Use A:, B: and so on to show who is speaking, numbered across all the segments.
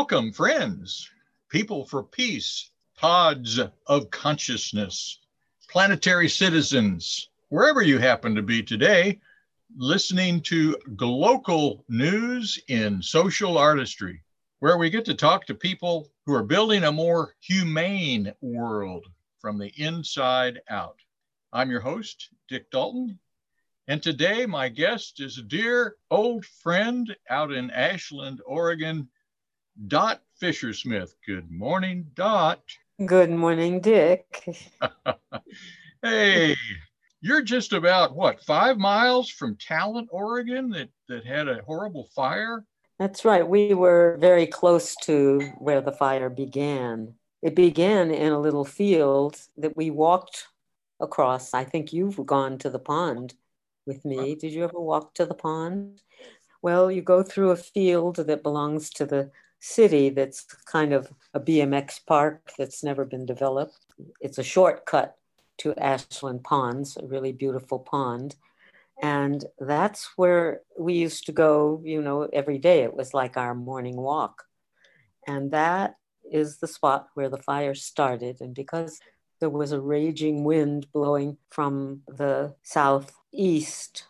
A: Welcome, friends, people for peace, pods of consciousness, planetary citizens, wherever you happen to be today, listening to Glocal News in Social Artistry, where we get to talk to people who are building a more humane world from the inside out. I'm your host, Dick Dalton, and today my guest is a dear old friend out in Ashland, Oregon, Dot Fisher Smith. Good morning, Dot.
B: Good morning, Dick.
A: hey, you're just about what, five miles from Talent, Oregon, that, that had a horrible fire?
B: That's right. We were very close to where the fire began. It began in a little field that we walked across. I think you've gone to the pond with me. Did you ever walk to the pond? Well, you go through a field that belongs to the city that's kind of a BMX park that's never been developed. It's a shortcut to Ashland Ponds, a really beautiful pond. And that's where we used to go, you know, every day. It was like our morning walk. And that is the spot where the fire started. And because there was a raging wind blowing from the southeast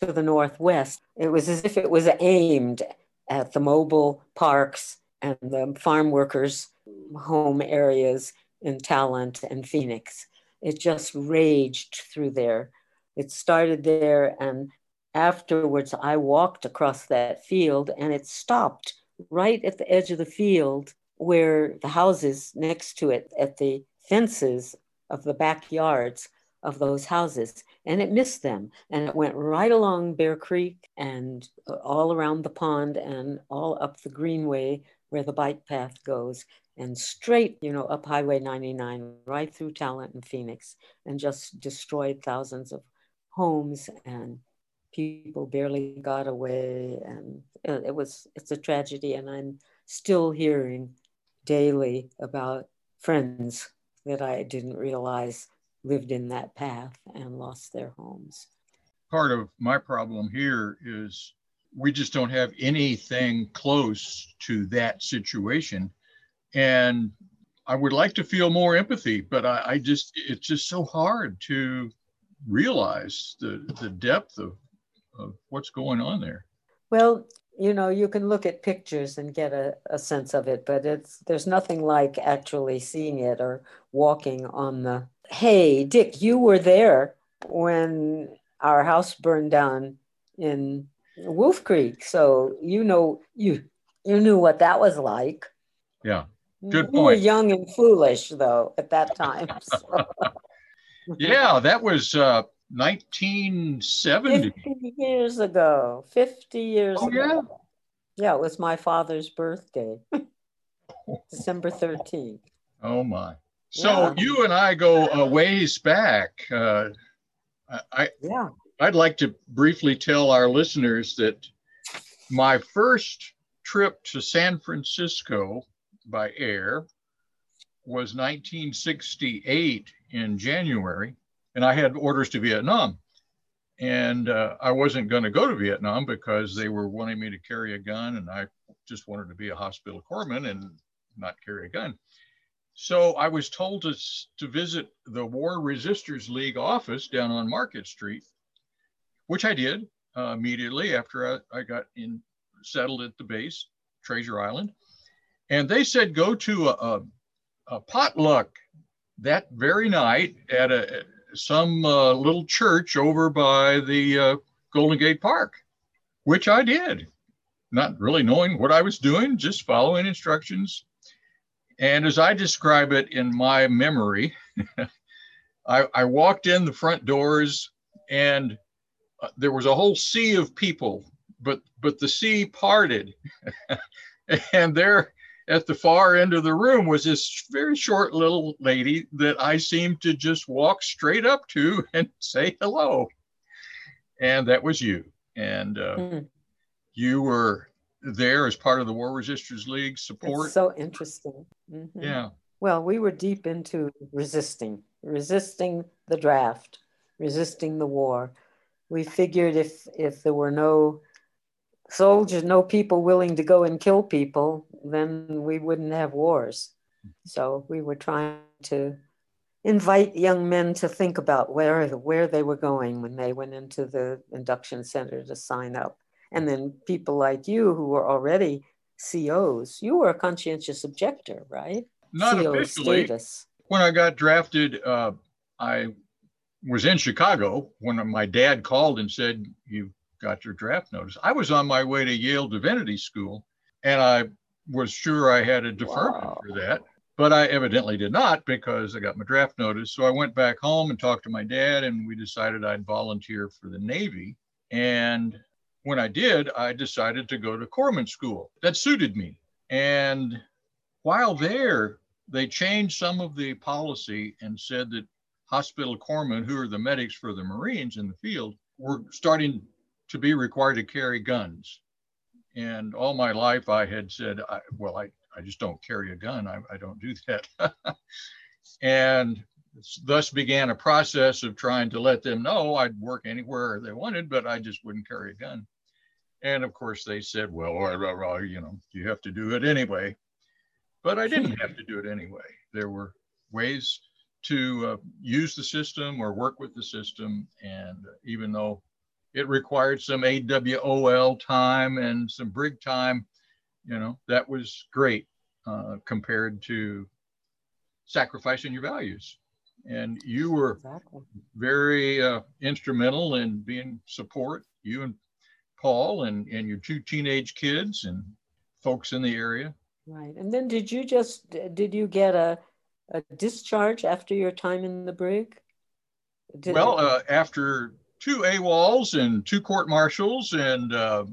B: to the northwest, it was as if it was aimed at the mobile parks and the farm workers' home areas in Talent and Phoenix. It just raged through there. It started there, and afterwards, I walked across that field and it stopped right at the edge of the field where the houses next to it, at the fences of the backyards, of those houses and it missed them and it went right along bear creek and uh, all around the pond and all up the greenway where the bike path goes and straight you know up highway 99 right through talent and phoenix and just destroyed thousands of homes and people barely got away and it was it's a tragedy and i'm still hearing daily about friends that i didn't realize lived in that path and lost their homes.
A: Part of my problem here is we just don't have anything close to that situation. And I would like to feel more empathy, but I, I just, it's just so hard to realize the, the depth of, of what's going on there.
B: Well, you know, you can look at pictures and get a, a sense of it, but it's there's nothing like actually seeing it or walking on the hey, Dick, you were there when our house burned down in Wolf Creek, so you know you you knew what that was like.
A: Yeah, good
B: point. You were young and foolish though at that time. So.
A: yeah, that was uh, 1970.
B: 50 years ago. 50 years
A: oh,
B: ago.
A: Yeah.
B: Yeah, it was my father's birthday, December 13th.
A: Oh my. So yeah. you and I go a ways back. Uh, I,
B: yeah.
A: I'd like to briefly tell our listeners that my first trip to San Francisco by air was 1968 in January, and I had orders to Vietnam. And uh, I wasn't going to go to Vietnam because they were wanting me to carry a gun, and I just wanted to be a hospital corpsman and not carry a gun. So I was told to, to visit the War Resisters League office down on Market Street, which I did uh, immediately after I, I, got in settled at the base, Treasure Island. And they said go to a, a, a potluck that very night at a some uh, little church over by the uh, Golden Gate Park, which I did, not really knowing what I was doing, just following instructions and as I describe it in my memory, I, I, walked in the front doors and uh, there was a whole sea of people, but but the sea parted, and there at the far end of the room was this very short little lady that I seemed to just walk straight up to and say hello, and that was you, and uh, mm. you were there as part of the War Resisters League support.
B: It's so interesting.
A: Mm-hmm. Yeah.
B: Well, we were deep into resisting, resisting the draft, resisting the war. We figured if if there were no soldiers, no people willing to go and kill people, then we wouldn't have wars. So we were trying to invite young men to think about where where they were going when they went into the induction center to sign up. And then people like you who were already COs, you were a conscientious objector, right?
A: Not CO officially. Status. When I got drafted, uh, I was in Chicago when my dad called and said, You got your draft notice. I was on my way to Yale Divinity School and I was sure I had a deferment wow. for that, but I evidently did not because I got my draft notice. So I went back home and talked to my dad and we decided I'd volunteer for the Navy. And when I did, I decided to go to corpsman school. That suited me. And while there, they changed some of the policy and said that hospital corpsmen, who are the medics for the Marines in the field, were starting to be required to carry guns. And all my life I had said, I, well, I, I just don't carry a gun. I, I don't do that. and thus began a process of trying to let them know I'd work anywhere they wanted, but I just wouldn't carry a gun. And of course, they said, well, you know, you have to do it anyway. But I didn't have to do it anyway. There were ways to uh, use the system or work with the system. And even though it required some AWOL time and some brig time, you know, that was great uh, compared to sacrificing your values. And you were exactly. very uh, instrumental in being support, you and Paul and, and your two teenage kids and folks in the area.
B: Right. And then did you just, did you get a, a discharge after your time in the brig?
A: Did well, uh, after two AWOLs and two court martials and uh,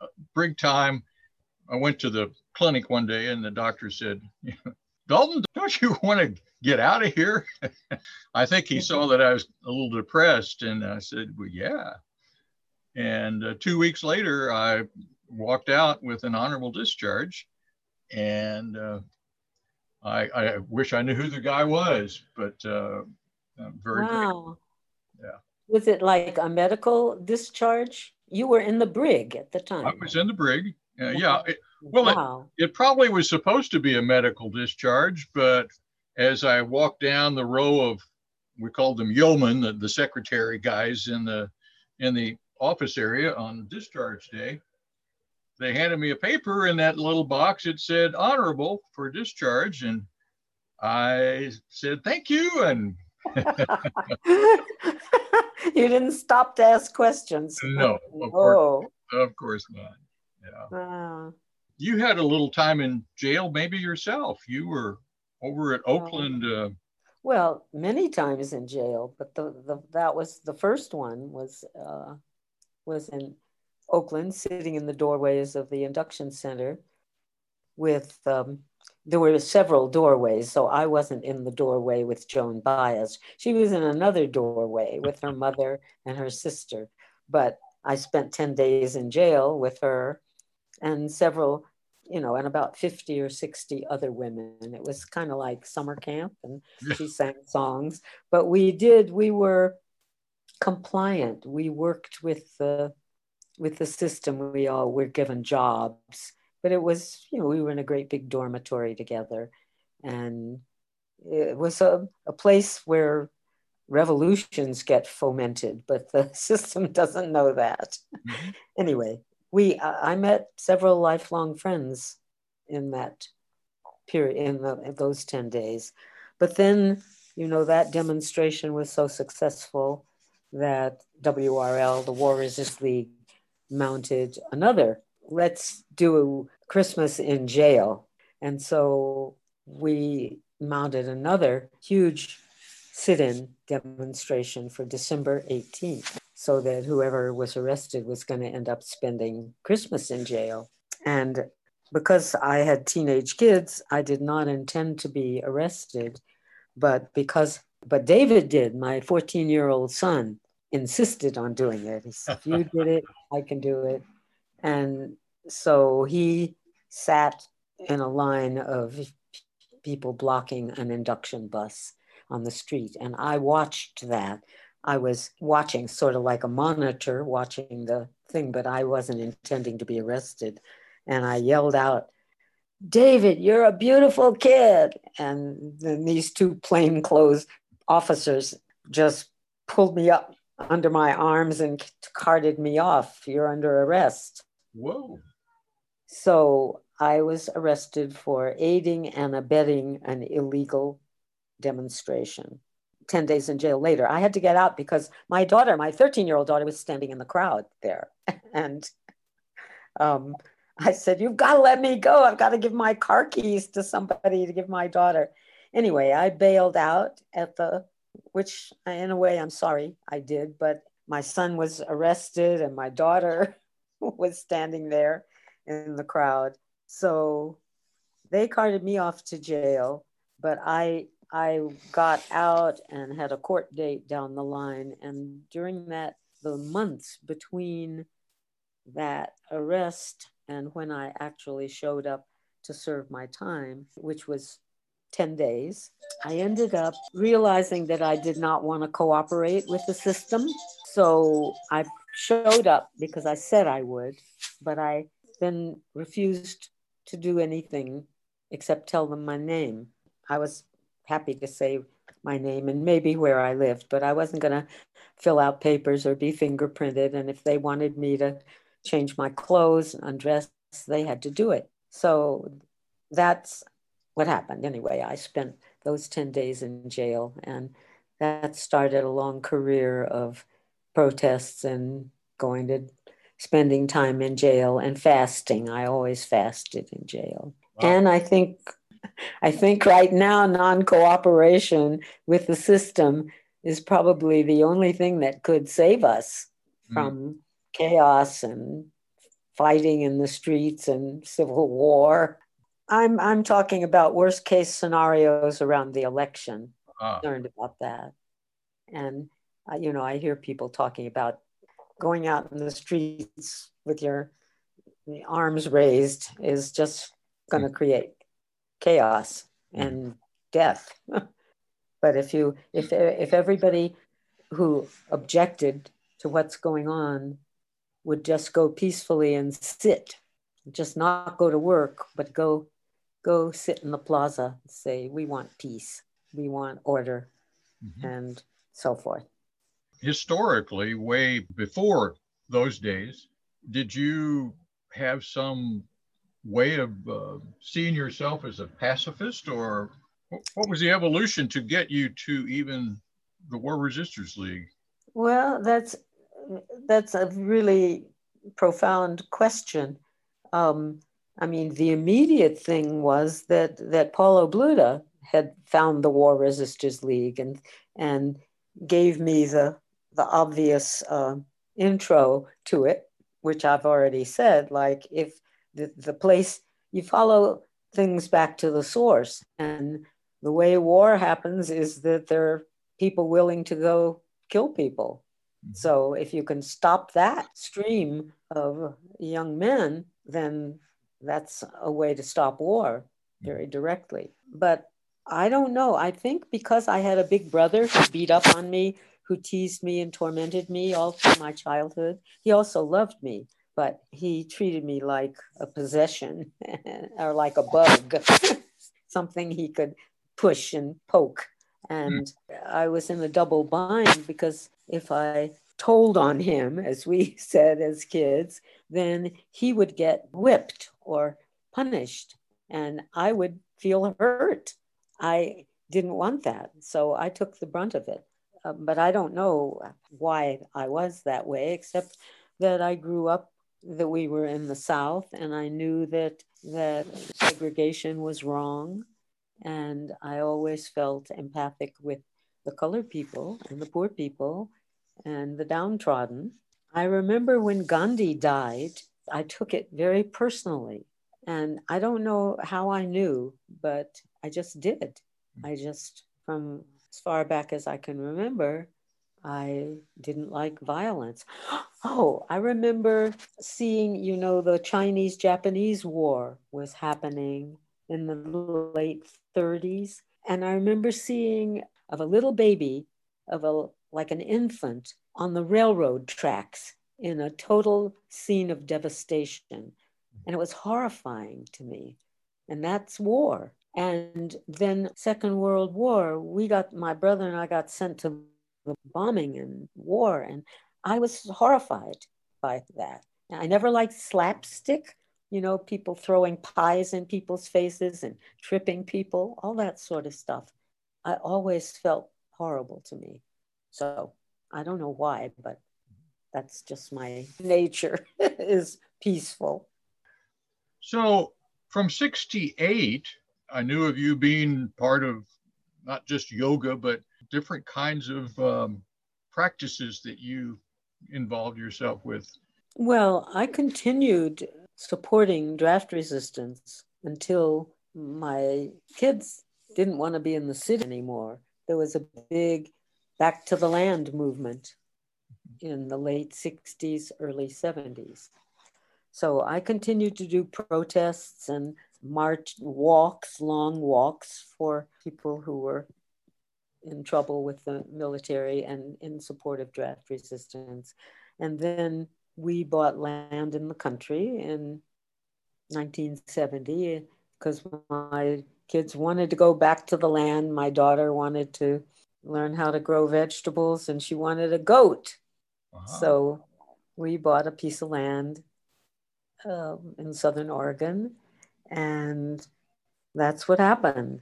A: uh, brig time, I went to the clinic one day and the doctor said, Dalton, don't you want to get out of here? I think he saw that I was a little depressed and I said, well, yeah. And uh, two weeks later, I walked out with an honorable discharge and uh, I, I wish I knew who the guy was, but uh, I'm very wow.
B: Yeah. Was it like a medical discharge? You were in the brig at the time.
A: I was in the brig. Uh, yeah. It, well, wow. it, it probably was supposed to be a medical discharge, but as I walked down the row of, we called them yeomen, the, the secretary guys in the in the office area on discharge day, they handed me a paper in that little box. It said honorable for discharge. And I said, thank you. And
B: you didn't stop to ask questions.
A: No, of, oh. course, of course not. Yeah. Uh, you had a little time in jail, maybe yourself. You were over at Oakland. Uh,
B: well, many times in jail, but the, the that was the first one was uh, was in Oakland, sitting in the doorways of the induction center with, um, there were several doorways. So I wasn't in the doorway with Joan Baez. She was in another doorway with her mother and her sister. But I spent 10 days in jail with her and several, you know, and about 50 or 60 other women. It was kind of like summer camp and she sang songs. But we did, we were compliant. We worked with the with the system, we all were given jobs, but it was, you know, we were in a great big dormitory together. And it was a, a place where revolutions get fomented, but the system doesn't know that. Mm-hmm. anyway, we I met several lifelong friends in that period in, the, in those 10 days. But then, you know, that demonstration was so successful that WRL, the War Resist League, mounted another, let's do Christmas in jail. And so we mounted another huge sit in demonstration for December 18th, so that whoever was arrested was going to end up spending Christmas in jail. And because I had teenage kids, I did not intend to be arrested. But because, but David did, my 14 year old son, insisted on doing it. He said, if you did it, I can do it. And so he sat in a line of people blocking an induction bus on the street. And I watched that. I was watching sort of like a monitor, watching the thing, but I wasn't intending to be arrested. And I yelled out, David, you're a beautiful kid. And then these two plainclothes officers just pulled me up under my arms and carted me off. You're under arrest.
A: Whoa.
B: So I was arrested for aiding and abetting an illegal demonstration. 10 days in jail later, I had to get out because my daughter, my 13 year old daughter, was standing in the crowd there. and um, I said, You've got to let me go. I've got to give my car keys to somebody to give my daughter. Anyway, I bailed out at the, which in a way I'm sorry I did, but my son was arrested and my daughter was standing there in the crowd. So they carted me off to jail, but I I got out and had a court date down the line. And during that, the months between that arrest and when I actually showed up to serve my time, which was 10 days, I ended up realizing that I did not want to cooperate with the system. So I showed up because I said I would, but I then refused to do anything except tell them my name. I was happy to say my name and maybe where I lived, but I wasn't going to fill out papers or be fingerprinted. And if they wanted me to change my clothes, and undress, they had to do it. So that's what happened. Anyway, I spent those 10 days in jail, and that started a long career of protests and going to spending time in jail and fasting. I always fasted in jail. Wow. And I think I think right now non-cooperation with the system is probably the only thing that could save us mm. from chaos and fighting in the streets and civil war. I'm I'm talking about worst case scenarios around the election. Ah. Learned about that, and uh, you know I hear people talking about going out in the streets with your arms raised is just going to hmm. create chaos hmm. and death. but if you if if everybody who objected to what's going on would just go peacefully and sit, just not go to work, but go go sit in the plaza and say, we want peace, we want order, mm-hmm. and so forth.
A: Historically, way before those days, did you have some way of uh, seeing yourself as a pacifist, or what was the evolution to get you to even the War Resisters League?
B: Well, that's that's a really profound question. Um, I mean, the immediate thing was that that Paulo Bluda had found the War Resisters League and and gave me the the obvious uh, intro to it, which I've already said. Like if the, the place you follow things back to the source, and the way war happens is that there are people willing to go kill people Mm-hmm. So if you can stop that stream of young men, then that's a way to stop war very mm-hmm. directly. But I don't know. I think because I had a big brother who beat up on me, who teased me and tormented me all through my childhood, he also loved me, but he treated me like a possession or like a bug, something he could push and poke. And I was in a double bind because if I told on him, as we said as kids, then he would get whipped or punished. And I would feel hurt. I didn't want that. So I took the brunt of it. Uh, but I don't know why I was that way, except that I grew up that we were in the South and I knew that that segregation was wrong and I always felt empathic with the colored people and the poor people and the downtrodden. I remember when Gandhi died, I took it very personally. And I don't know how I knew, but I just did. I just, from as far back as I can remember, I didn't like violence. Oh, I remember seeing, you know, the Chinese Japanese war was happening in the late 30s. And I remember seeing of a little baby, of a like an infant, on the railroad tracks in a total scene of devastation. And it was horrifying to me. and that's war. And then Second World War, we got my brother and I got sent to the bombing and war, and I was horrified by that. I never liked slapstick, you know, people throwing pies in people's faces and tripping people, all that sort of stuff. I always felt horrible to me. So I don't know why, but that's just my nature is peaceful.
A: So from 68, I knew of you being part of not just yoga, but different kinds of um, practices that you involved yourself with.
B: Well, I continued supporting draft resistance until my kids didn't want to be in the city anymore. There was a big back to the land movement in the late 60s, early 70s. So I continued to do protests and march walks, long walks for people who were in trouble with the military and in support of draft resistance. And then we bought land in the country in 1970 because my kids wanted to go back to the land. My daughter wanted to learn how to grow vegetables and she wanted a goat. Wow. So we bought a piece of land um, in Southern Oregon and that's what happened.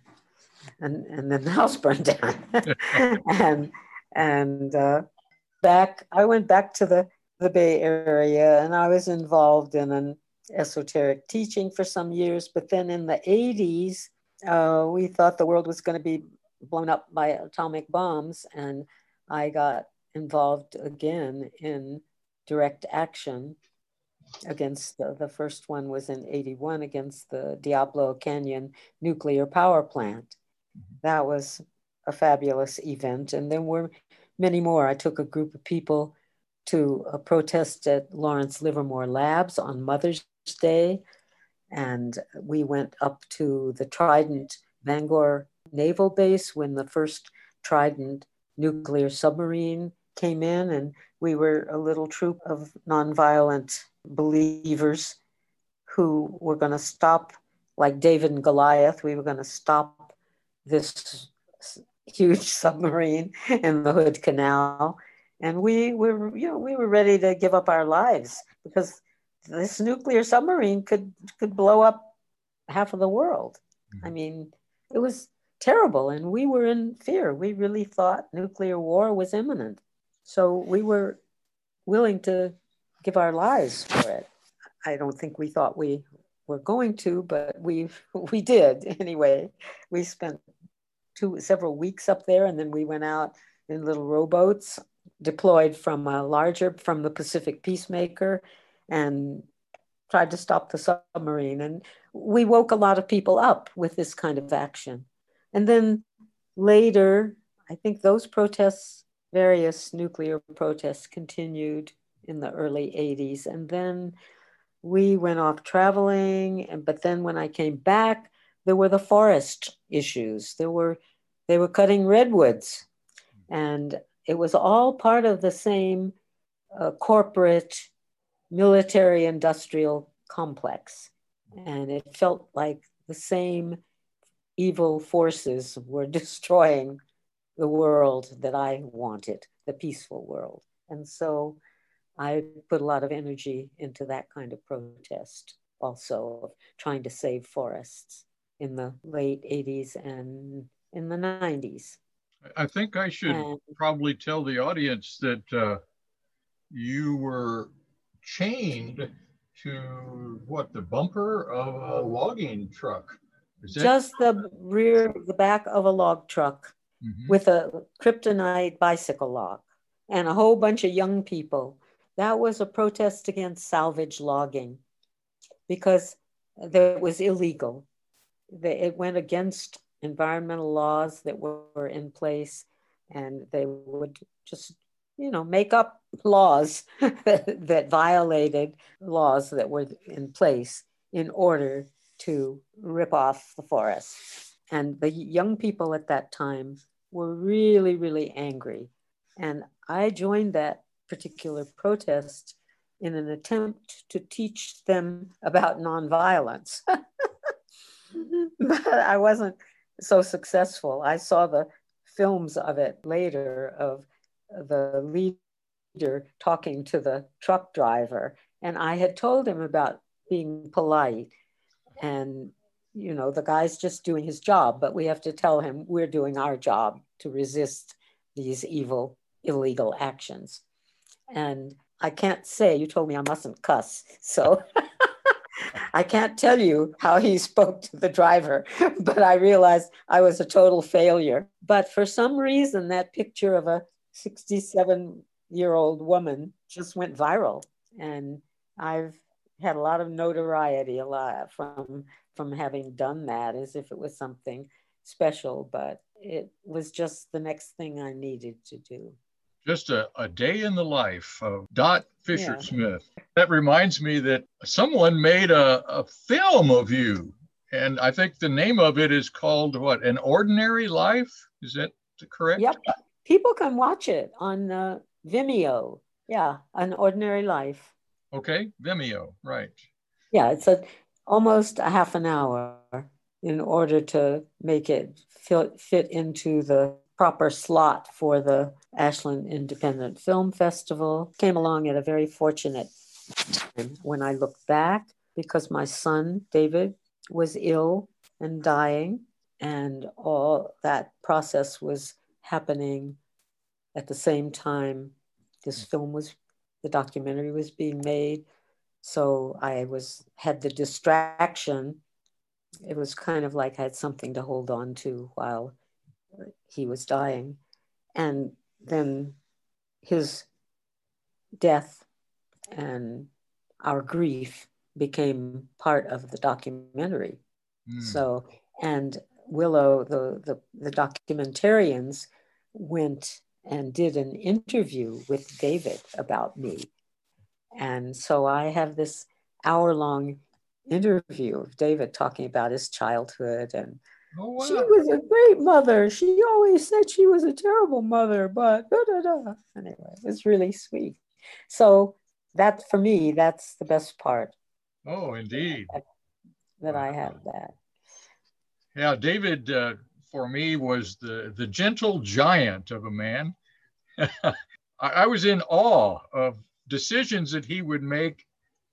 B: And, and then the house burned down. and and uh, back, I went back to the, the Bay Area and I was involved in an esoteric teaching for some years. But then in the 80s, uh, we thought the world was going to be blown up by atomic bombs. And I got involved again in direct action against the, the first one was in 81 against the Diablo Canyon nuclear power plant. That was a fabulous event. And there were many more. I took a group of people to a protest at Lawrence Livermore Labs on Mother's Day. And we went up to the Trident Bangor Naval Base when the first Trident nuclear submarine came in. And we were a little troop of nonviolent believers who were going to stop, like David and Goliath, we were going to stop this huge submarine in the Hood Canal. And we were, you know, we were ready to give up our lives because this nuclear submarine could could blow up half of the world. Mm-hmm. I mean, it was terrible, and we were in fear. We really thought nuclear war was imminent, so we were willing to give our lives for it. I don't think we thought we were going to, but we we did anyway. We spent two several weeks up there, and then we went out in little rowboats deployed from a larger from the Pacific Peacemaker, and tried to stop the submarine. And we woke a lot of people up with this kind of action. And then later, I think those protests, various nuclear protests, continued in the early 80s. And then we went off traveling. And but then when I came back, there were the forest issues. There were they were cutting redwoods, and it was all part of the same uh, corporate military industrial complex. And it felt like the same evil forces were destroying the world that I wanted, the peaceful world. And so I put a lot of energy into that kind of protest, also of trying to save forests in the late 80s and in the 90s.
A: I think I should and, probably tell the audience that uh, you were chained to what the bumper of a logging truck.
B: Just the rear, the back of a log truck mm-hmm. with a kryptonite bicycle lock and a whole bunch of young people that was a protest against salvage logging because that was illegal. It went against environmental laws that were in place, and they would just, you know, make up laws that violated laws that were in place in order to rip off the forest. And the young people at that time were really, really angry. And I joined that particular protest in an attempt to teach them about nonviolence. but I wasn't so successful. I saw the films of it later of the leader talking to the truck driver, and I had told him about being polite and you know the guy's just doing his job but we have to tell him we're doing our job to resist these evil illegal actions and i can't say you told me i mustn't cuss so i can't tell you how he spoke to the driver but i realized i was a total failure. But for some reason that picture of a 67 year old woman just went viral. And i've had a lot of notoriety a lot from from having done that as if it was something special but it was just the next thing i needed to do
A: just a, a day in the life of dot fisher smith. Yeah. that reminds me that someone made a, a film of you and i think the name of it is called what an ordinary life? Is that correct?
B: Yep. People can watch it on uh, vimeo. Yeah an ordinary life.
A: Okay, Vimeo, right.
B: Yeah, it's a almost a half an hour in order to make it fit, fit into the proper slot for the Ashland Independent Film Festival. Came along at a very fortunate time when I look back because my son David was ill and dying and all that process was happening at the same time this film was the documentary was being made. So I was had the distraction. It was kind of like I had something to hold on to while he was dying. And then his death and our grief became part of the documentary. Mm. So, and Willow, the, the, the documentarians went and did an interview with David about me. And so I have this hour long interview of David talking about his childhood and oh, wow. she was a great mother. She always said she was a terrible mother, but da, da, da. anyway, it was really sweet. So that for me, that's the best part.
A: Oh, indeed.
B: That, that wow. I have that.
A: Yeah, David uh, for me was the the gentle giant of a man. I, I was in awe of decisions that he would make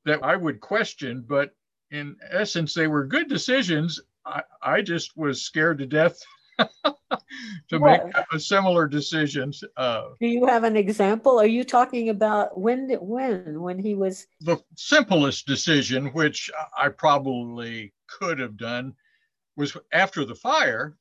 A: that I would question, but in essence, they were good decisions. I, I just was scared to death to what? make a similar decisions. Uh,
B: Do you have an example? Are you talking about when? When? When he was
A: the simplest decision, which I probably could have done, was after the fire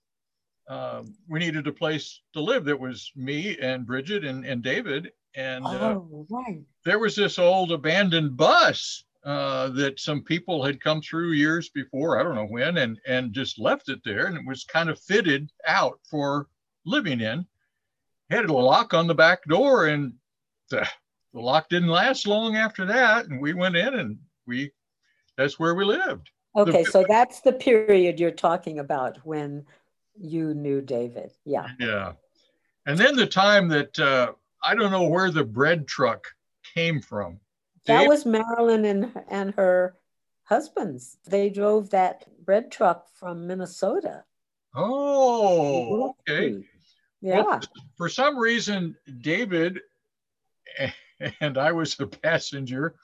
A: um, we needed a place to live that was me and Bridget and, and David. And uh, oh, right. there was this old abandoned bus uh, that some people had come through years before, I don't know when, and, and just left it there. And it was kind of fitted out for living in. Had a lock on the back door, and the, the lock didn't last long after that. And we went in and we, that's where we lived.
B: Okay, the, so that's the period you're talking about when you knew David. Yeah.
A: Yeah. And then the time that uh, I don't know where the bread truck came from.
B: That was Marilyn and, and her husbands. They drove that bread truck from Minnesota.
A: Oh, okay. Yeah. Well, for some reason, David and I was a passenger.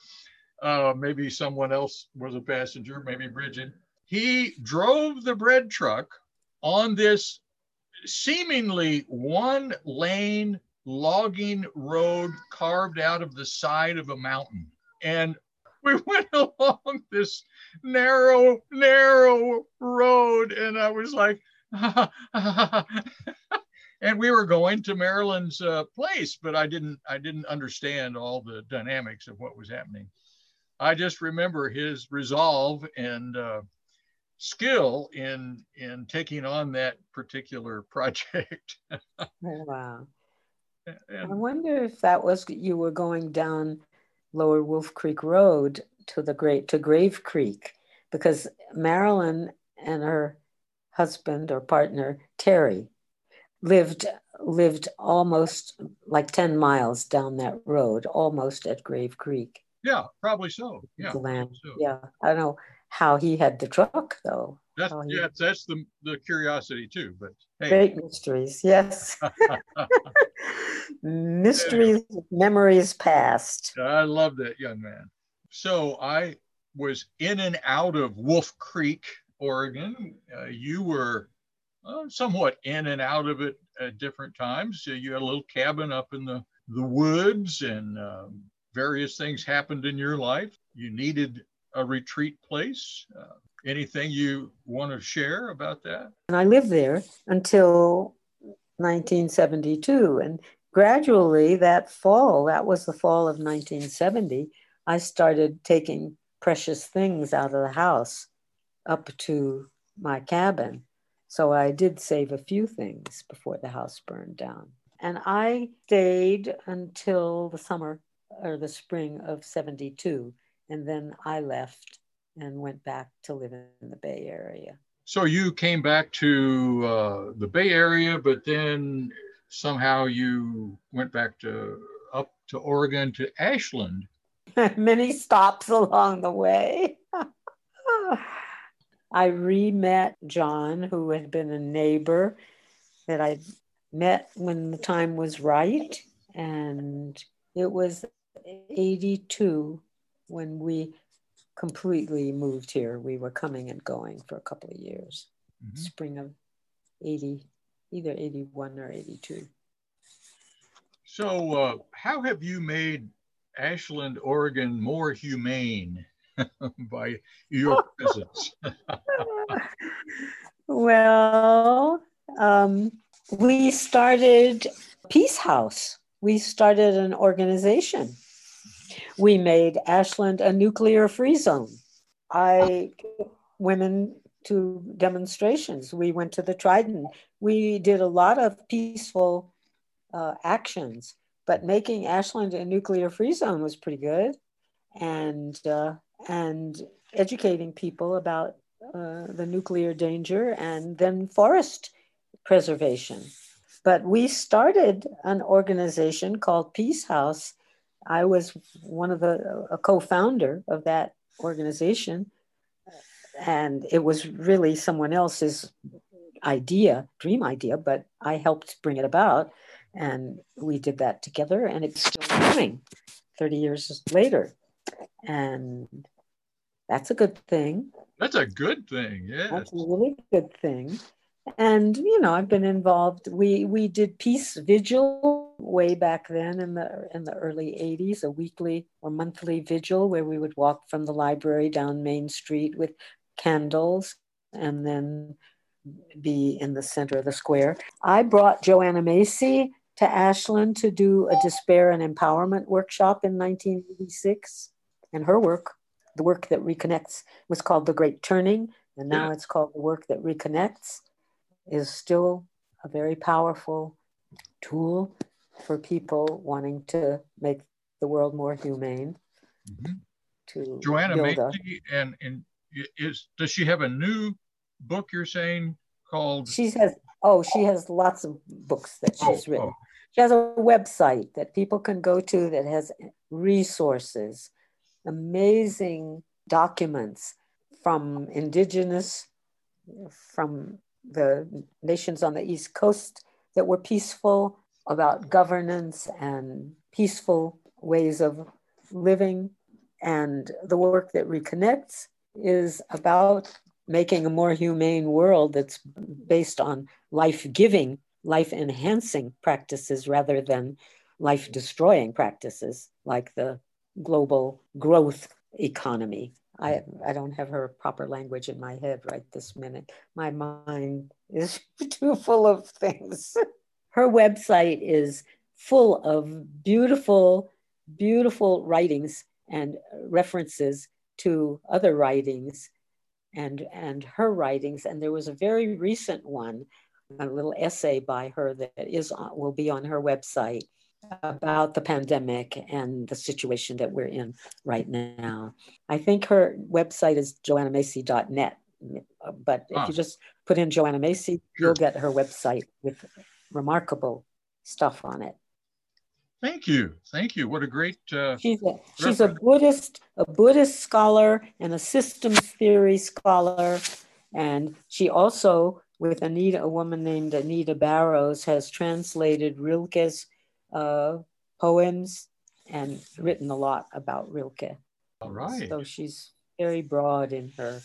A: Uh, maybe someone else was a passenger, maybe Bridget. He drove the bread truck on this seemingly one lane logging road carved out of the side of a mountain. And we went along this narrow, narrow road, and I was like, and we were going to Marilyn's uh, place, but I didn't, I didn't understand all the dynamics of what was happening. I just remember his resolve and uh, skill in in taking on that particular project.
B: oh, wow. And, I wonder if that was you were going down Lower Wolf Creek Road to the great to Grave Creek because Marilyn and her husband or partner Terry lived lived almost like 10 miles down that road almost at Grave Creek.
A: Yeah, probably so. Yeah.
B: Land. So. Yeah. I don't know how he had the truck though.
A: That's yeah, that's the the curiosity too. But
B: hey. great mysteries, yes. mysteries, memories past.
A: I love that young man. So I was in and out of Wolf Creek, Oregon. Uh, you were uh, somewhat in and out of it at different times. Uh, you had a little cabin up in the the woods, and um, various things happened in your life. You needed a retreat place. Uh, anything you want to share about that?
B: And I lived there until 1972. And gradually, that fall, that was the fall of 1970, I started taking precious things out of the house up to my cabin. So I did save a few things before the house burned down. And I stayed until the summer or the spring of 72. And then I left and went back to live in the Bay Area.
A: So you came back to uh, the Bay Area, but then somehow you went back to up to Oregon to Ashland.
B: Many stops along the way. I re met John, who had been a neighbor that I met when the time was right. And it was 82 when we completely moved here. We were coming and going for a couple of years, mm-hmm. spring of 80, either 81 or 82.
A: So, uh, how have you made Ashland, Oregon more humane by your presence?
B: well, um, we started Peace House. We started an organization we made Ashland a nuclear free zone. I women to demonstrations. We went to the Trident. We did a lot of peaceful uh, actions, but making Ashland a nuclear free zone was pretty good, and uh, and educating people about uh, the nuclear danger and then forest preservation. But we started an organization called Peace House I was one of the a co-founder of that organization, and it was really someone else's idea, dream idea, but I helped bring it about, and we did that together, and it's still going, thirty years later, and that's a good thing.
A: That's a good thing. Yeah,
B: that's a really good thing. And you know i've been involved. We we did peace vigil way back then in the in the early 80s a weekly or monthly vigil where we would walk from the library down main street with candles and then be in the center of the square. I brought joanna macy to ashland to do a despair and empowerment workshop in 1986 and her work the work that reconnects was called the great turning. And now yeah. it's called the work that reconnects is still a very powerful tool for people wanting to make the world more humane. Mm-hmm.
A: To Joanna Macy, and and is does she have a new book? You're saying called?
B: She has. Oh, she has lots of books that she's oh, written. Oh. She has a website that people can go to that has resources, amazing documents from indigenous, from the nations on the East Coast that were peaceful, about governance and peaceful ways of living. And the work that reconnects is about making a more humane world that's based on life giving, life enhancing practices rather than life destroying practices like the global growth economy. I, I don't have her proper language in my head right this minute. My mind is too full of things. Her website is full of beautiful, beautiful writings and references to other writings and, and her writings. And there was a very recent one, a little essay by her that is will be on her website about the pandemic and the situation that we're in right now. I think her website is joannamacy.net, but if you just put in Joanna Macy, sure. you'll get her website with remarkable stuff on it.
A: Thank you, thank you. What a great. Uh,
B: she's a she's a Buddhist, a Buddhist scholar and a systems theory scholar, And she also, with Anita, a woman named Anita Barrows, has translated Rilke's uh, poems and written a lot about Rilke.
A: All right.
B: So she's very broad in her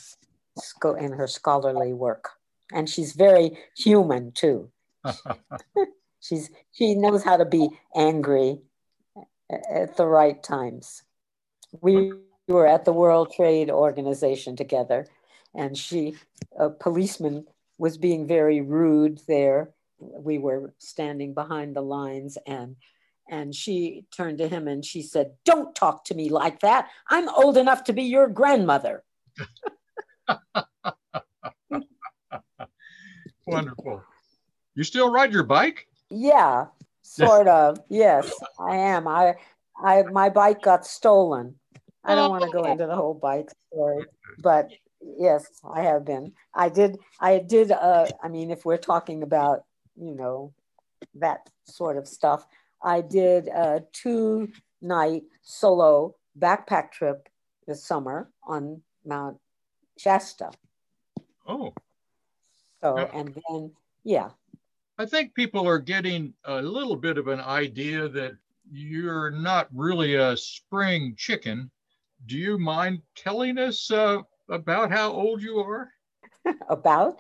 B: in her scholarly work, and she's very human too. she's she knows how to be angry at the right times. We were at the World Trade Organization together, and she, a policeman, was being very rude there. We were standing behind the lines, and and she turned to him and she said, "Don't talk to me like that. I'm old enough to be your grandmother."
A: Wonderful. You still ride your bike?
B: Yeah, sort of. Yes, I am. I, I, my bike got stolen. I don't want to go into the whole bike story, but yes, I have been. I did. I did. Uh, I mean, if we're talking about, you know, that sort of stuff, I did a two night solo backpack trip this summer on Mount Shasta.
A: Oh.
B: So, yeah. and then, yeah.
A: I think people are getting a little bit of an idea that you're not really a spring chicken. Do you mind telling us uh, about how old you are?
B: about?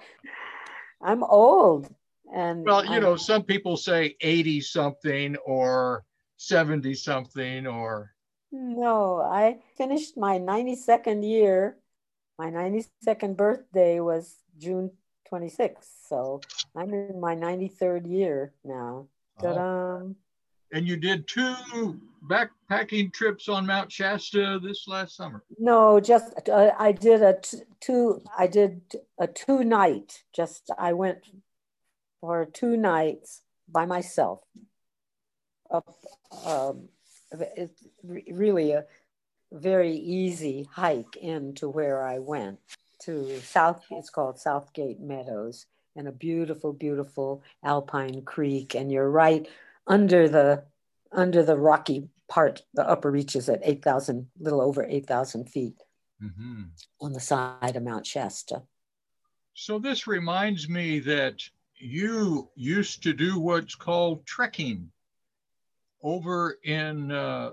B: I'm old. And
A: well, you know, some people say 80 something or 70 something or
B: no, I finished my 92nd year. My 92nd birthday was June 26th. So I'm in my 93rd year now.
A: Oh. And you did two backpacking trips on Mount Shasta this last summer?
B: No, just uh, I did a t- two. I did a two night. Just I went for two nights by myself. Up, um, it's really a very easy hike into where I went to South. It's called South Gate Meadows, and a beautiful, beautiful alpine creek. And you're right under the under the rocky part, the upper reaches at 8,000, little over 8,000 feet mm-hmm. on the side of Mount Shasta.
A: So this reminds me that you used to do what's called trekking over in uh,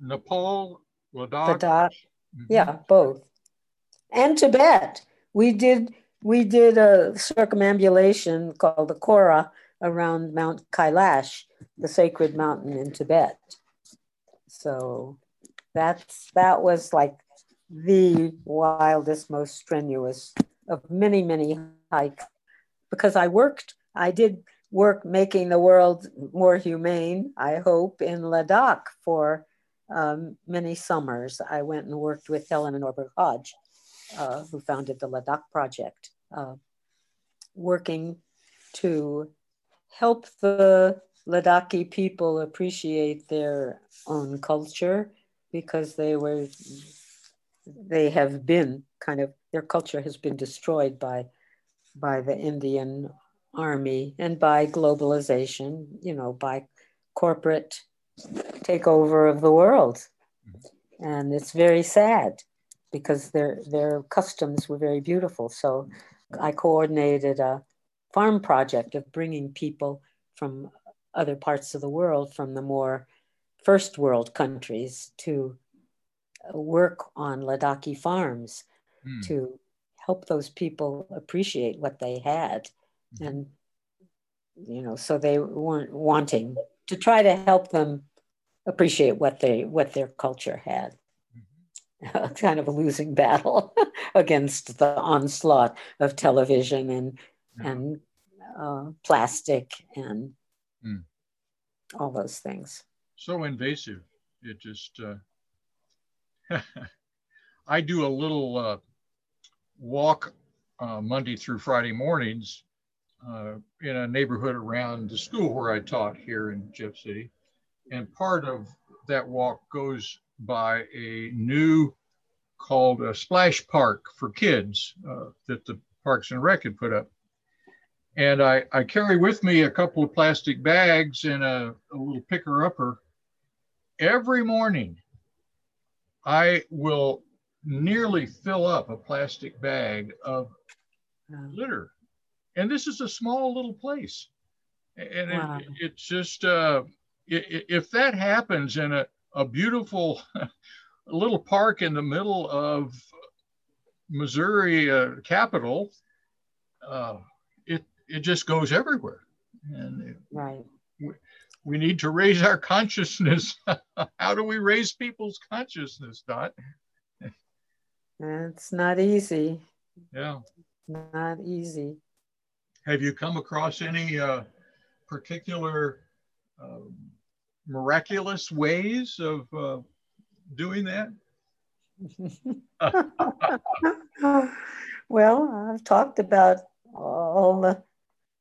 A: Nepal, Ladakh.
B: Ladakh. Mm-hmm. Yeah, both. And Tibet. We did we did a circumambulation called the Kora around Mount Kailash, the sacred mountain in Tibet. So that's that was like the wildest, most strenuous of many, many hikes. Because I worked, I did work making the world more humane, I hope, in Ladakh for um, many summers. I went and worked with Helena Norberg Hodge, uh, who founded the Ladakh Project, uh, working to help the Ladakhi people appreciate their own culture because they were they have been kind of their culture has been destroyed by by the Indian army and by globalization, you know, by corporate takeover of the world. And it's very sad because their their customs were very beautiful. So I coordinated a farm project of bringing people from other parts of the world, from the more first world countries, to work on Ladakhi farms mm. to help those people appreciate what they had. Mm. And, you know, so they weren't wanting to try to help them appreciate what they what their culture had. Kind of a losing battle against the onslaught of television and and uh, plastic and mm. all those things.
A: So invasive. It just, uh, I do a little uh, walk uh, Monday through Friday mornings uh, in a neighborhood around the school where I taught here in Jeff City. And part of that walk goes by a new called a splash park for kids uh, that the Parks and Rec had put up. And I, I carry with me a couple of plastic bags and a, a little picker upper. Every morning, I will nearly fill up a plastic bag of litter. And this is a small little place. And wow. it, it's just, uh, if that happens in a, a beautiful little park in the middle of Missouri uh, capital, uh, it, it just goes everywhere. And
B: right.
A: We, we need to raise our consciousness. How do we raise people's consciousness, Dot?
B: It's not easy.
A: Yeah.
B: Not easy.
A: Have you come across any uh, particular uh, miraculous ways of uh, doing that?
B: well, I've talked about all the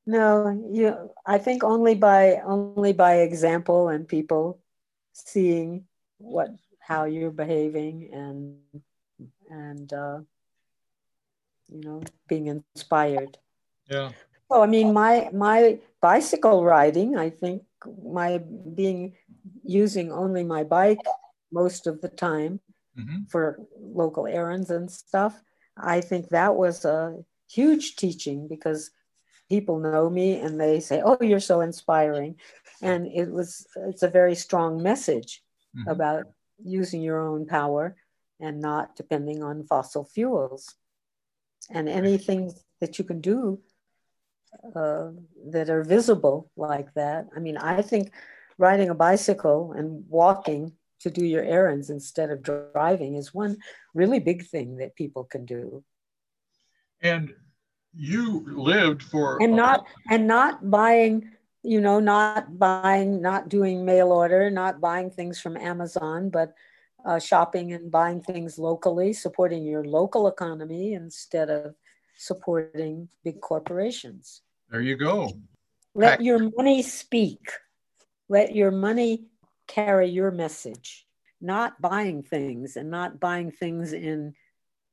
B: no, you I think only by only by example and people seeing what how you're behaving and and uh, you know being inspired.
A: Yeah.
B: So I mean my my bicycle riding, I think my being using only my bike most of the time mm-hmm. for local errands and stuff. I think that was a huge teaching because people know me and they say, "Oh, you're so inspiring," and it was it's a very strong message mm-hmm. about using your own power and not depending on fossil fuels, and anything that you can do uh, that are visible like that. I mean, I think riding a bicycle and walking to do your errands instead of driving is one really big thing that people can do.
A: And you lived for
B: and not and not buying you know not buying not doing mail order not buying things from amazon but uh, shopping and buying things locally supporting your local economy instead of supporting big corporations.
A: There you go.
B: Let your money speak. Let your money carry your message. Not buying things and not buying things in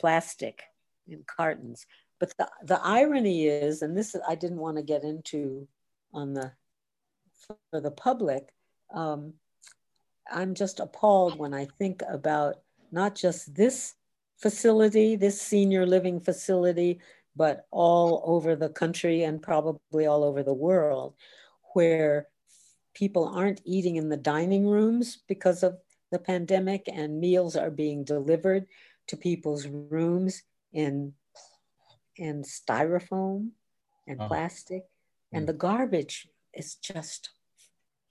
B: plastic in cartons. But the, the irony is, and this I didn't want to get into on the for the public. Um, I'm just appalled when I think about not just this facility, this senior living facility, but all over the country and probably all over the world, where people aren't eating in the dining rooms because of the pandemic and meals are being delivered to people's rooms in and styrofoam and plastic and mm. the garbage is just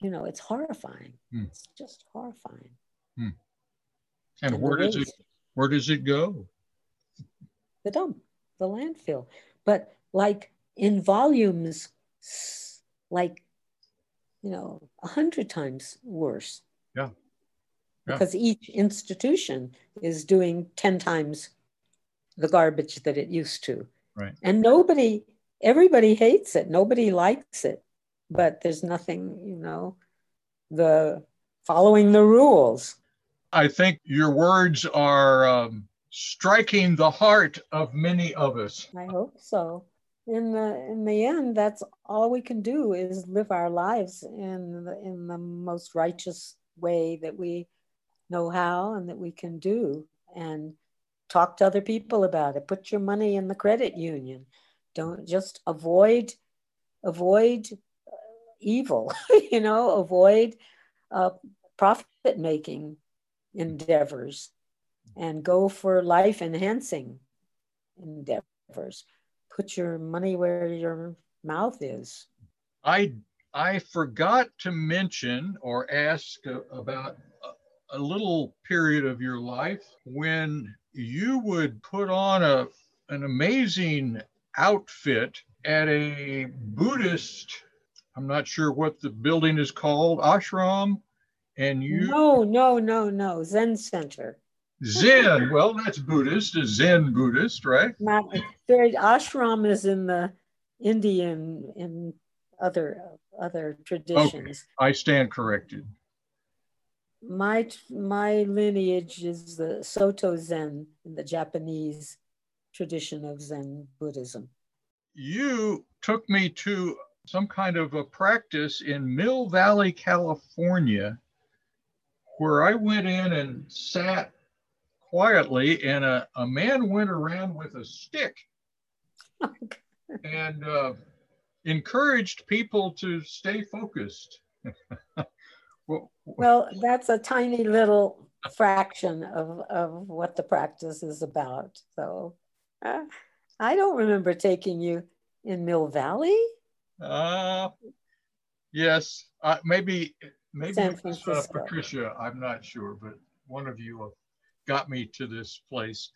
B: you know it's horrifying mm. it's just horrifying
A: mm. and, and where does it where does it go
B: the dump the landfill but like in volumes like you know a hundred times worse
A: yeah.
B: yeah because each institution is doing 10 times the garbage that it used to
A: Right.
B: And nobody, everybody hates it. Nobody likes it. But there's nothing, you know, the following the rules.
A: I think your words are um, striking the heart of many of us.
B: I hope so. In the in the end, that's all we can do is live our lives in the, in the most righteous way that we know how and that we can do. And talk to other people about it put your money in the credit union don't just avoid avoid uh, evil you know avoid uh, profit making endeavors and go for life enhancing endeavors. Put your money where your mouth is.
A: I i forgot to mention or ask about a little period of your life when you would put on a an amazing outfit at a Buddhist, I'm not sure what the building is called, ashram, and you
B: No, no, no, no, Zen center.
A: Zen, well, that's Buddhist, a Zen Buddhist, right?
B: Not very ashram is in the Indian in other other traditions.
A: Okay. I stand corrected
B: my my lineage is the Soto Zen in the Japanese tradition of Zen Buddhism.
A: You took me to some kind of a practice in Mill Valley, California, where I went in and sat quietly, and a, a man went around with a stick and uh, encouraged people to stay focused.
B: well, well, that's a tiny little fraction of, of what the practice is about. So uh, I don't remember taking you in Mill Valley.
A: Uh, yes, uh, maybe maybe San. Uh, Patricia. I'm not sure, but one of you got me to this place,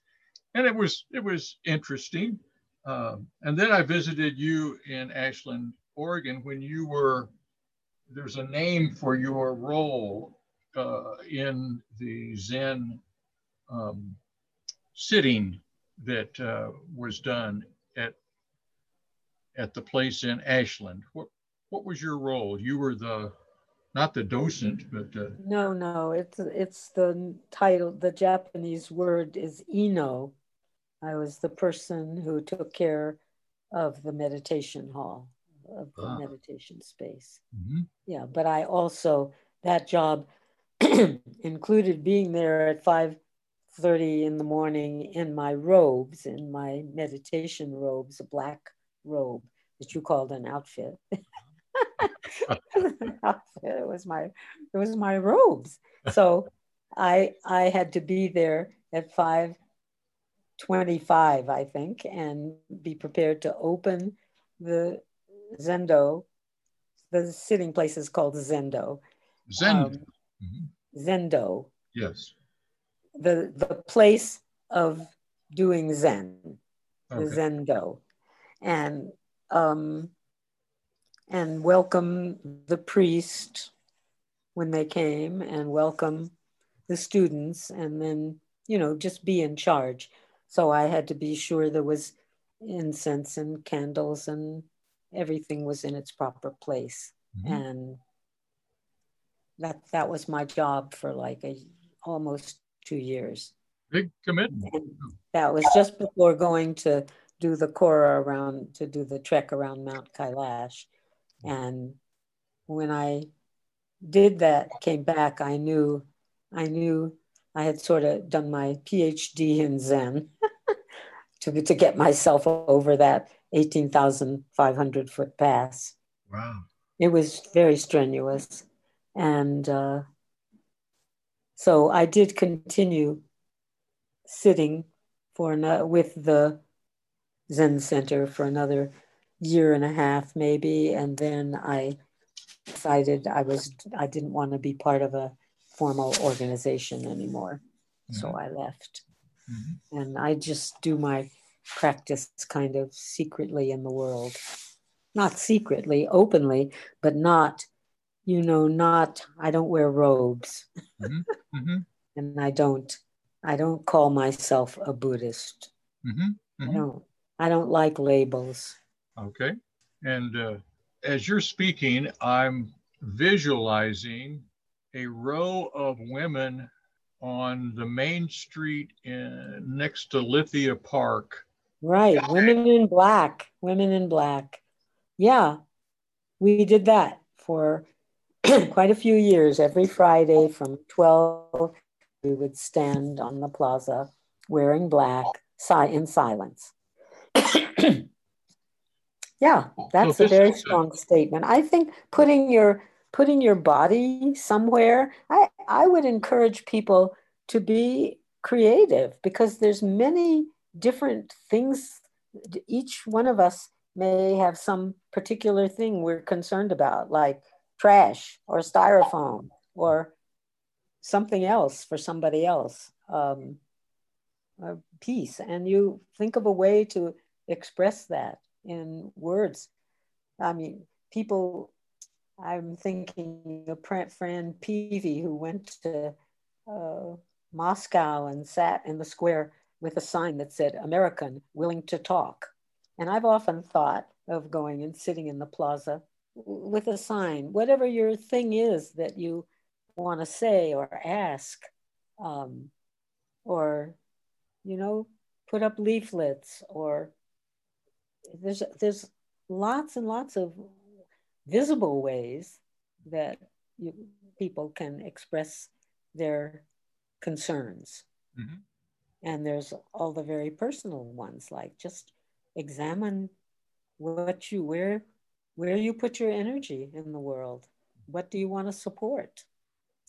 A: and it was it was interesting. Um, and then I visited you in Ashland, Oregon, when you were. There's a name for your role uh, in the Zen um, sitting that uh, was done at at the place in Ashland. What what was your role? You were the not the docent, but uh,
B: no, no. It's it's the title. The Japanese word is ino. I was the person who took care of the meditation hall, of the ah. meditation space. Mm-hmm. Yeah, but I also that job included being there at five thirty in the morning in my robes, in my meditation robes, a black robe that you called an outfit. it was my it was my robes. So I I had to be there at five twenty-five, I think, and be prepared to open the Zendo. The sitting place is called Zendo.
A: Zendo. Um, mm-hmm.
B: Zendo.
A: Yes.
B: The the place of doing Zen, okay. the Zendo, and um, and welcome the priest when they came and welcome the students and then you know just be in charge so i had to be sure there was incense and candles and everything was in its proper place mm-hmm. and that that was my job for like a almost two years
A: big commitment and
B: that was just before going to do the Kora around to do the trek around Mount Kailash. And when I did that, came back, I knew, I knew I had sort of done my PhD in Zen to, to get myself over that 18,500 foot pass.
A: Wow.
B: It was very strenuous. And uh, so I did continue sitting for with the Zen Center for another year and a half, maybe, and then I decided I was I didn't want to be part of a formal organization anymore, mm-hmm. so I left, mm-hmm. and I just do my practice kind of secretly in the world, not secretly, openly, but not, you know, not. I don't wear robes, mm-hmm. mm-hmm. and I don't. I don't call myself a Buddhist. I mm-hmm. don't. I don't like labels.
A: Okay. And uh, as you're speaking, I'm visualizing a row of women on the main street in, next to Lithia Park.
B: Right. Women in black. Women in black. Yeah. We did that for quite a few years. Every Friday from 12, we would stand on the plaza wearing black in silence. yeah, that's a very strong statement. I think putting your putting your body somewhere, I, I would encourage people to be creative because there's many different things. Each one of us may have some particular thing we're concerned about, like trash or styrofoam or something else for somebody else. Um, peace, and you think of a way to express that in words. I mean, people, I'm thinking of Fran Peavey, who went to uh, Moscow and sat in the square with a sign that said, American, willing to talk. And I've often thought of going and sitting in the plaza with a sign, whatever your thing is that you want to say or ask, um, or, you know, put up leaflets or there's there's lots and lots of visible ways that you, people can express their concerns. Mm-hmm. And there's all the very personal ones, like just examine what you where where you put your energy in the world. What do you want to support?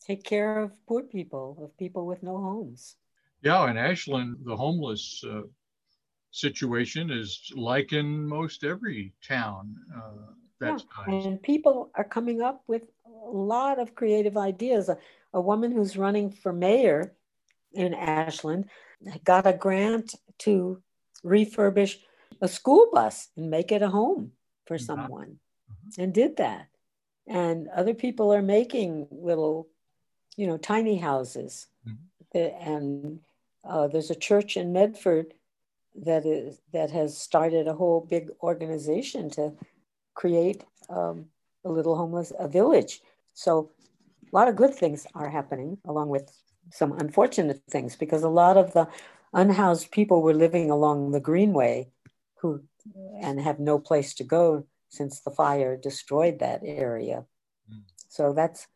B: Take care of poor people, of people with no homes.
A: Yeah, in Ashland, the homeless uh, situation is like in most every town. Uh, that's
B: yeah. nice. And people are coming up with a lot of creative ideas. A, a woman who's running for mayor in Ashland got a grant to refurbish a school bus and make it a home for mm-hmm. someone mm-hmm. and did that. And other people are making little, you know, tiny houses. Mm-hmm. And uh, there's a church in Medford that is that has started a whole big organization to create um, a little homeless a village. So a lot of good things are happening, along with some unfortunate things, because a lot of the unhoused people were living along the Greenway, who and have no place to go since the fire destroyed that area. Mm. So that's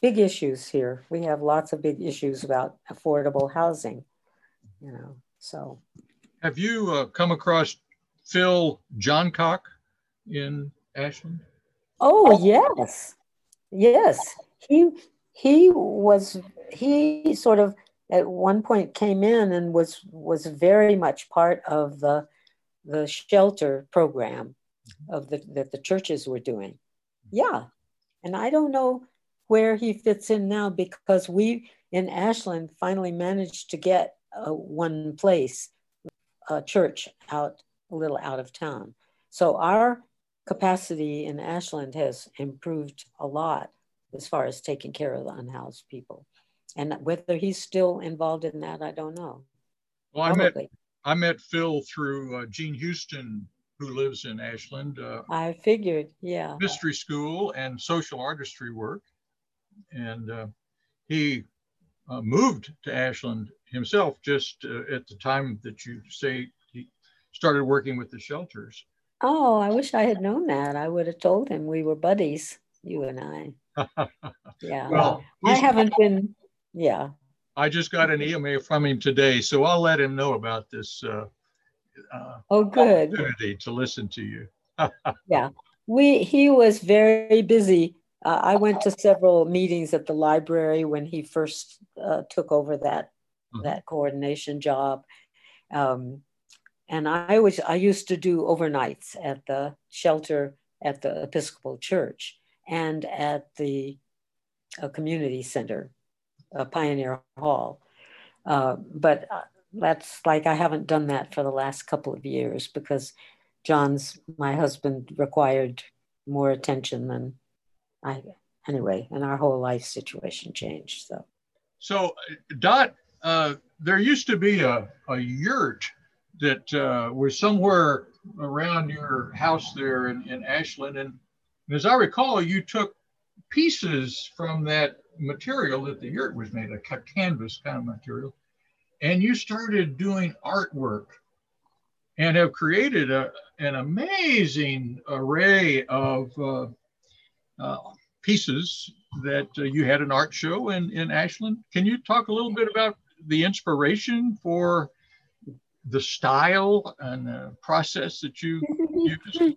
B: big issues here. We have lots of big issues about affordable housing, you know. So,
A: have you uh, come across Phil Johncock in Ashland?
B: Oh yes, yes. He he was he sort of at one point came in and was was very much part of the the shelter program of the that the churches were doing. Yeah, and I don't know where he fits in now because we in Ashland finally managed to get uh, one place, a church out a little out of town. So our capacity in Ashland has improved a lot as far as taking care of the unhoused people. And whether he's still involved in that, I don't know.
A: Well, I met I met Phil through uh, Jean Houston, who lives in Ashland. Uh,
B: I figured, yeah.
A: Mystery school and social artistry work, and uh, he uh, moved to Ashland himself just uh, at the time that you say he started working with the shelters.
B: Oh, I wish I had known that. I would have told him we were buddies, you and I. yeah. well, I haven't been, yeah.
A: I just got an email from him today, so I'll let him know about this. Uh,
B: uh, oh, good.
A: Opportunity to listen to you.
B: yeah, we he was very busy. Uh, I went to several meetings at the library when he first uh, took over that mm-hmm. that coordination job. Um, and I was I used to do overnights at the shelter at the Episcopal Church and at the uh, community center, uh, Pioneer Hall. Uh, but uh, that's like I haven't done that for the last couple of years because John's my husband required more attention than I anyway, and our whole life situation changed. So,
A: so Dot, uh, there used to be a, a yurt that uh, was somewhere around your house there in, in Ashland. And, as I recall, you took pieces from that material that the yurt was made, a canvas kind of material, and you started doing artwork and have created a, an amazing array of uh, pieces that uh, you had an art show in, in Ashland. Can you talk a little bit about the inspiration for the style and the process that you use?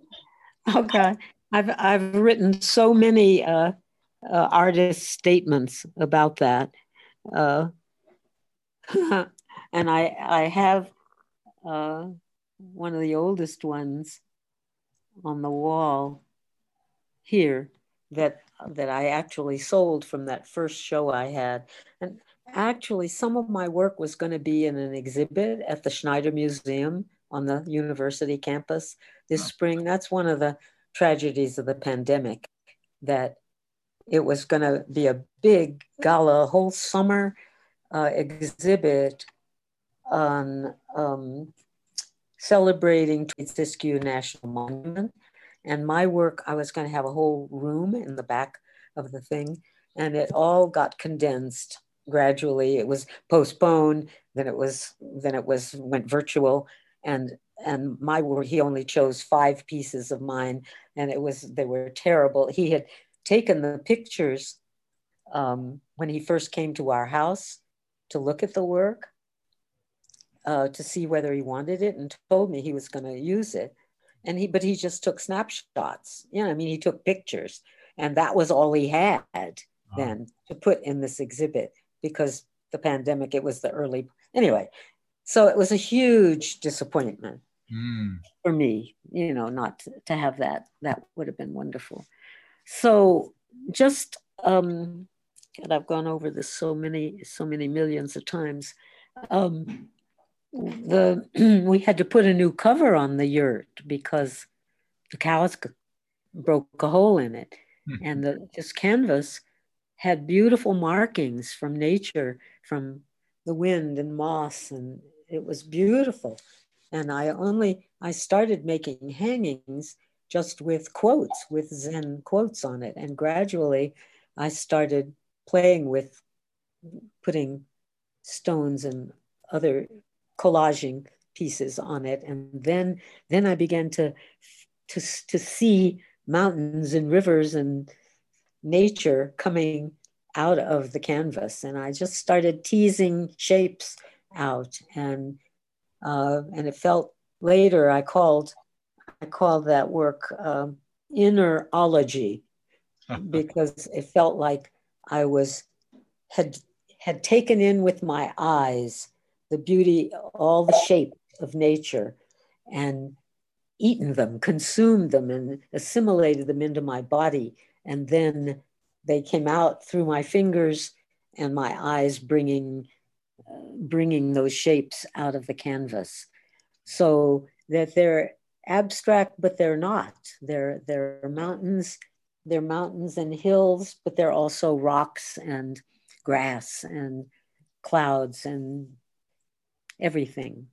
B: okay, I've I've written so many uh, uh, artist statements about that, uh, and I I have uh, one of the oldest ones on the wall here that that I actually sold from that first show I had, and actually, some of my work was going to be in an exhibit at the Schneider Museum on the university campus this spring. That's one of the tragedies of the pandemic, that it was going to be a big gala, whole summer uh, exhibit on um, celebrating Siskiyou National Monument. And my work, I was going to have a whole room in the back of the thing, and it all got condensed gradually it was postponed then it was then it was went virtual and and my work he only chose five pieces of mine and it was they were terrible he had taken the pictures um, when he first came to our house to look at the work uh, to see whether he wanted it and told me he was going to use it. And he, but he just took snapshots. You know, I mean, he took pictures, and that was all he had then to put in this exhibit because the pandemic. It was the early anyway. So it was a huge disappointment mm. for me. You know, not to, to have that. That would have been wonderful. So just um, and I've gone over this so many, so many millions of times. Um, the we had to put a new cover on the yurt because the cows broke a hole in it, mm-hmm. and the this canvas had beautiful markings from nature, from the wind and moss, and it was beautiful. And I only I started making hangings just with quotes, with Zen quotes on it, and gradually I started playing with putting stones and other collaging pieces on it. And then then i began to to to see mountains and rivers and nature coming out of the canvas. And i just started teasing shapes out. And uh, and it felt later i called i called that work um, innerology because it felt like I was had had taken in with my eyes the beauty, all the shape of nature, and eaten them, consumed them, and assimilated them into my body. And then they came out through my fingers and my eyes, bringing uh, bringing those shapes out of the canvas. So that they're abstract, but they're not. They're they're mountains they're mountains and hills, but they're also rocks and grass and clouds and everything.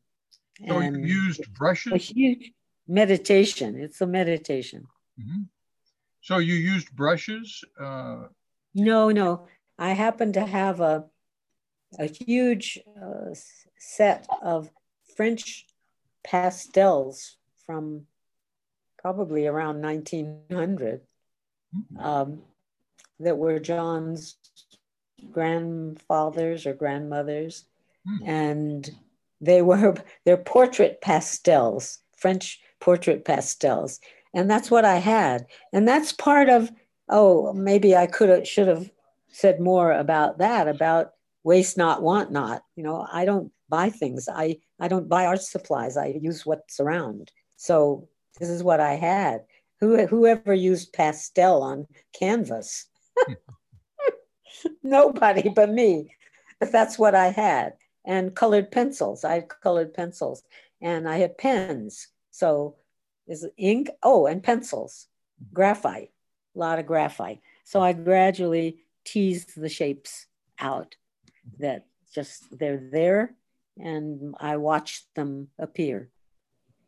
A: So and you used brushes?
B: A huge meditation. It's a meditation. Mm-hmm.
A: So you used brushes?
B: Uh... No, no. I happen to have a a huge uh, set of French pastels from probably around 1900 um, that were John's grandfathers or grandmothers, mm. and they were their portrait pastels, French portrait pastels, and that's what I had, and that's part of. Oh, maybe I could have should have said more about that about waste not want not you know i don't buy things i i don't buy art supplies i use what's around so this is what i had who, whoever used pastel on canvas? Nobody but me. But that's what I had. And colored pencils. I had colored pencils. And I had pens. So is ink? Oh, and pencils. Graphite. A lot of graphite. So I gradually teased the shapes out that just they're there and I watched them appear.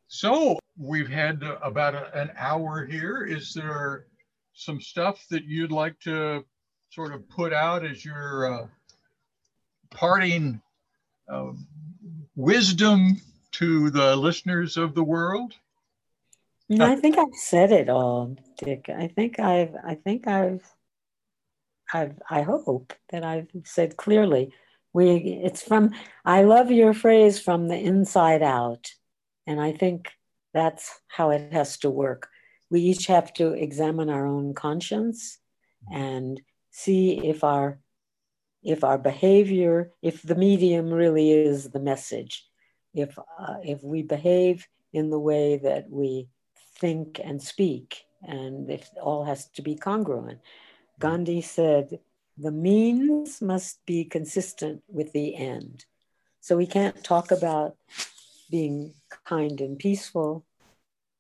A: So we've had about a, an hour here. Is there some stuff that you'd like to sort of put out as your uh, parting uh, wisdom to the listeners of the world?
B: I think I've said it all, Dick. I think I've, I think I've, I've, I hope that I've said clearly. We, it's from, I love your phrase from the inside out. And I think that's how it has to work. We each have to examine our own conscience and see if our if our behavior, if the medium really is the message, if uh, if we behave in the way that we think and speak, and if all has to be congruent. Gandhi said, the means must be consistent with the end. So we can't talk about being kind and peaceful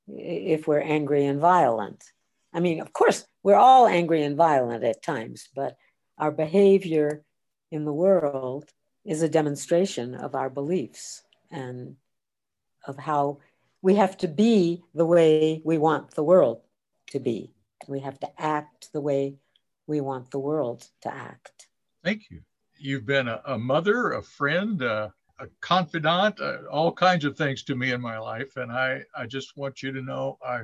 B: if we're angry and violent. I mean, of course, we're all angry and violent at times, but our behavior in the world is a demonstration of our beliefs and of how we have to be the way we want the world to be. We have to act the way we want the world to act.
A: Thank you. You've been a, a mother, a friend, uh, a confidant, uh, all kinds of things to me in my life. And I, I just want you to know I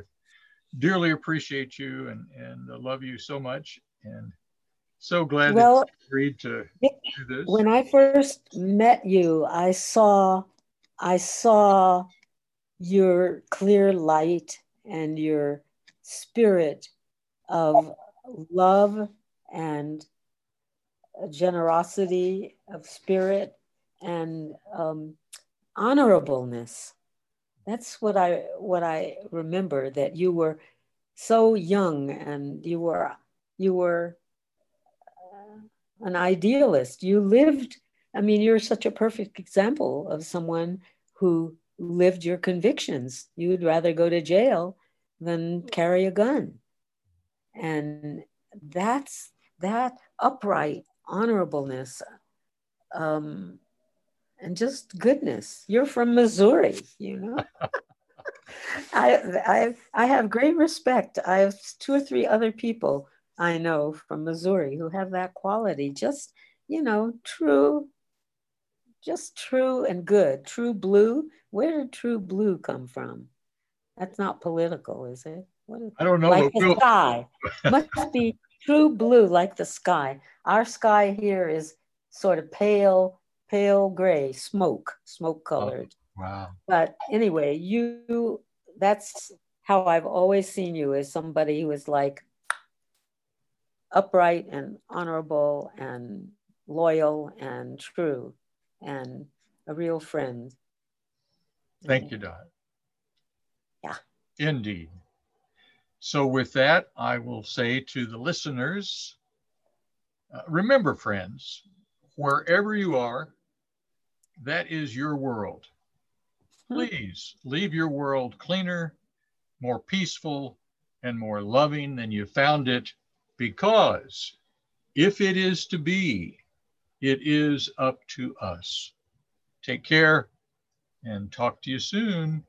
A: dearly appreciate you and, and love you so much. And so glad well, that you agreed to do this.
B: When I first met you, I saw I saw your clear light and your spirit of love and generosity of spirit and um, honorableness. That's what I what I remember that you were so young and you were you were an idealist. You lived. I mean, you're such a perfect example of someone who lived your convictions. You would rather go to jail than carry a gun. And that's that upright honorableness um, and just goodness. You're from Missouri, you know. I, I, I have great respect. I have two or three other people I know from Missouri who have that quality. Just, you know, true, just true and good. True blue. Where did true blue come from? That's not political, is it?
A: What is, I don't know.
B: Like the sky. Must be true blue, like the sky. Our sky here is sort of pale, pale gray, smoke, smoke oh, colored.
A: Oh, wow.
B: But anyway, you, that's how I've always seen you as somebody who is like upright and honorable and loyal and true and a real friend.
A: Thank you, Dot.
B: Yeah.
A: Indeed. So, with that, I will say to the listeners uh, remember, friends, wherever you are, that is your world. Hmm. Please leave your world cleaner, more peaceful, and more loving than you found it, because if it is to be, it is up to us. Take care and talk to you soon.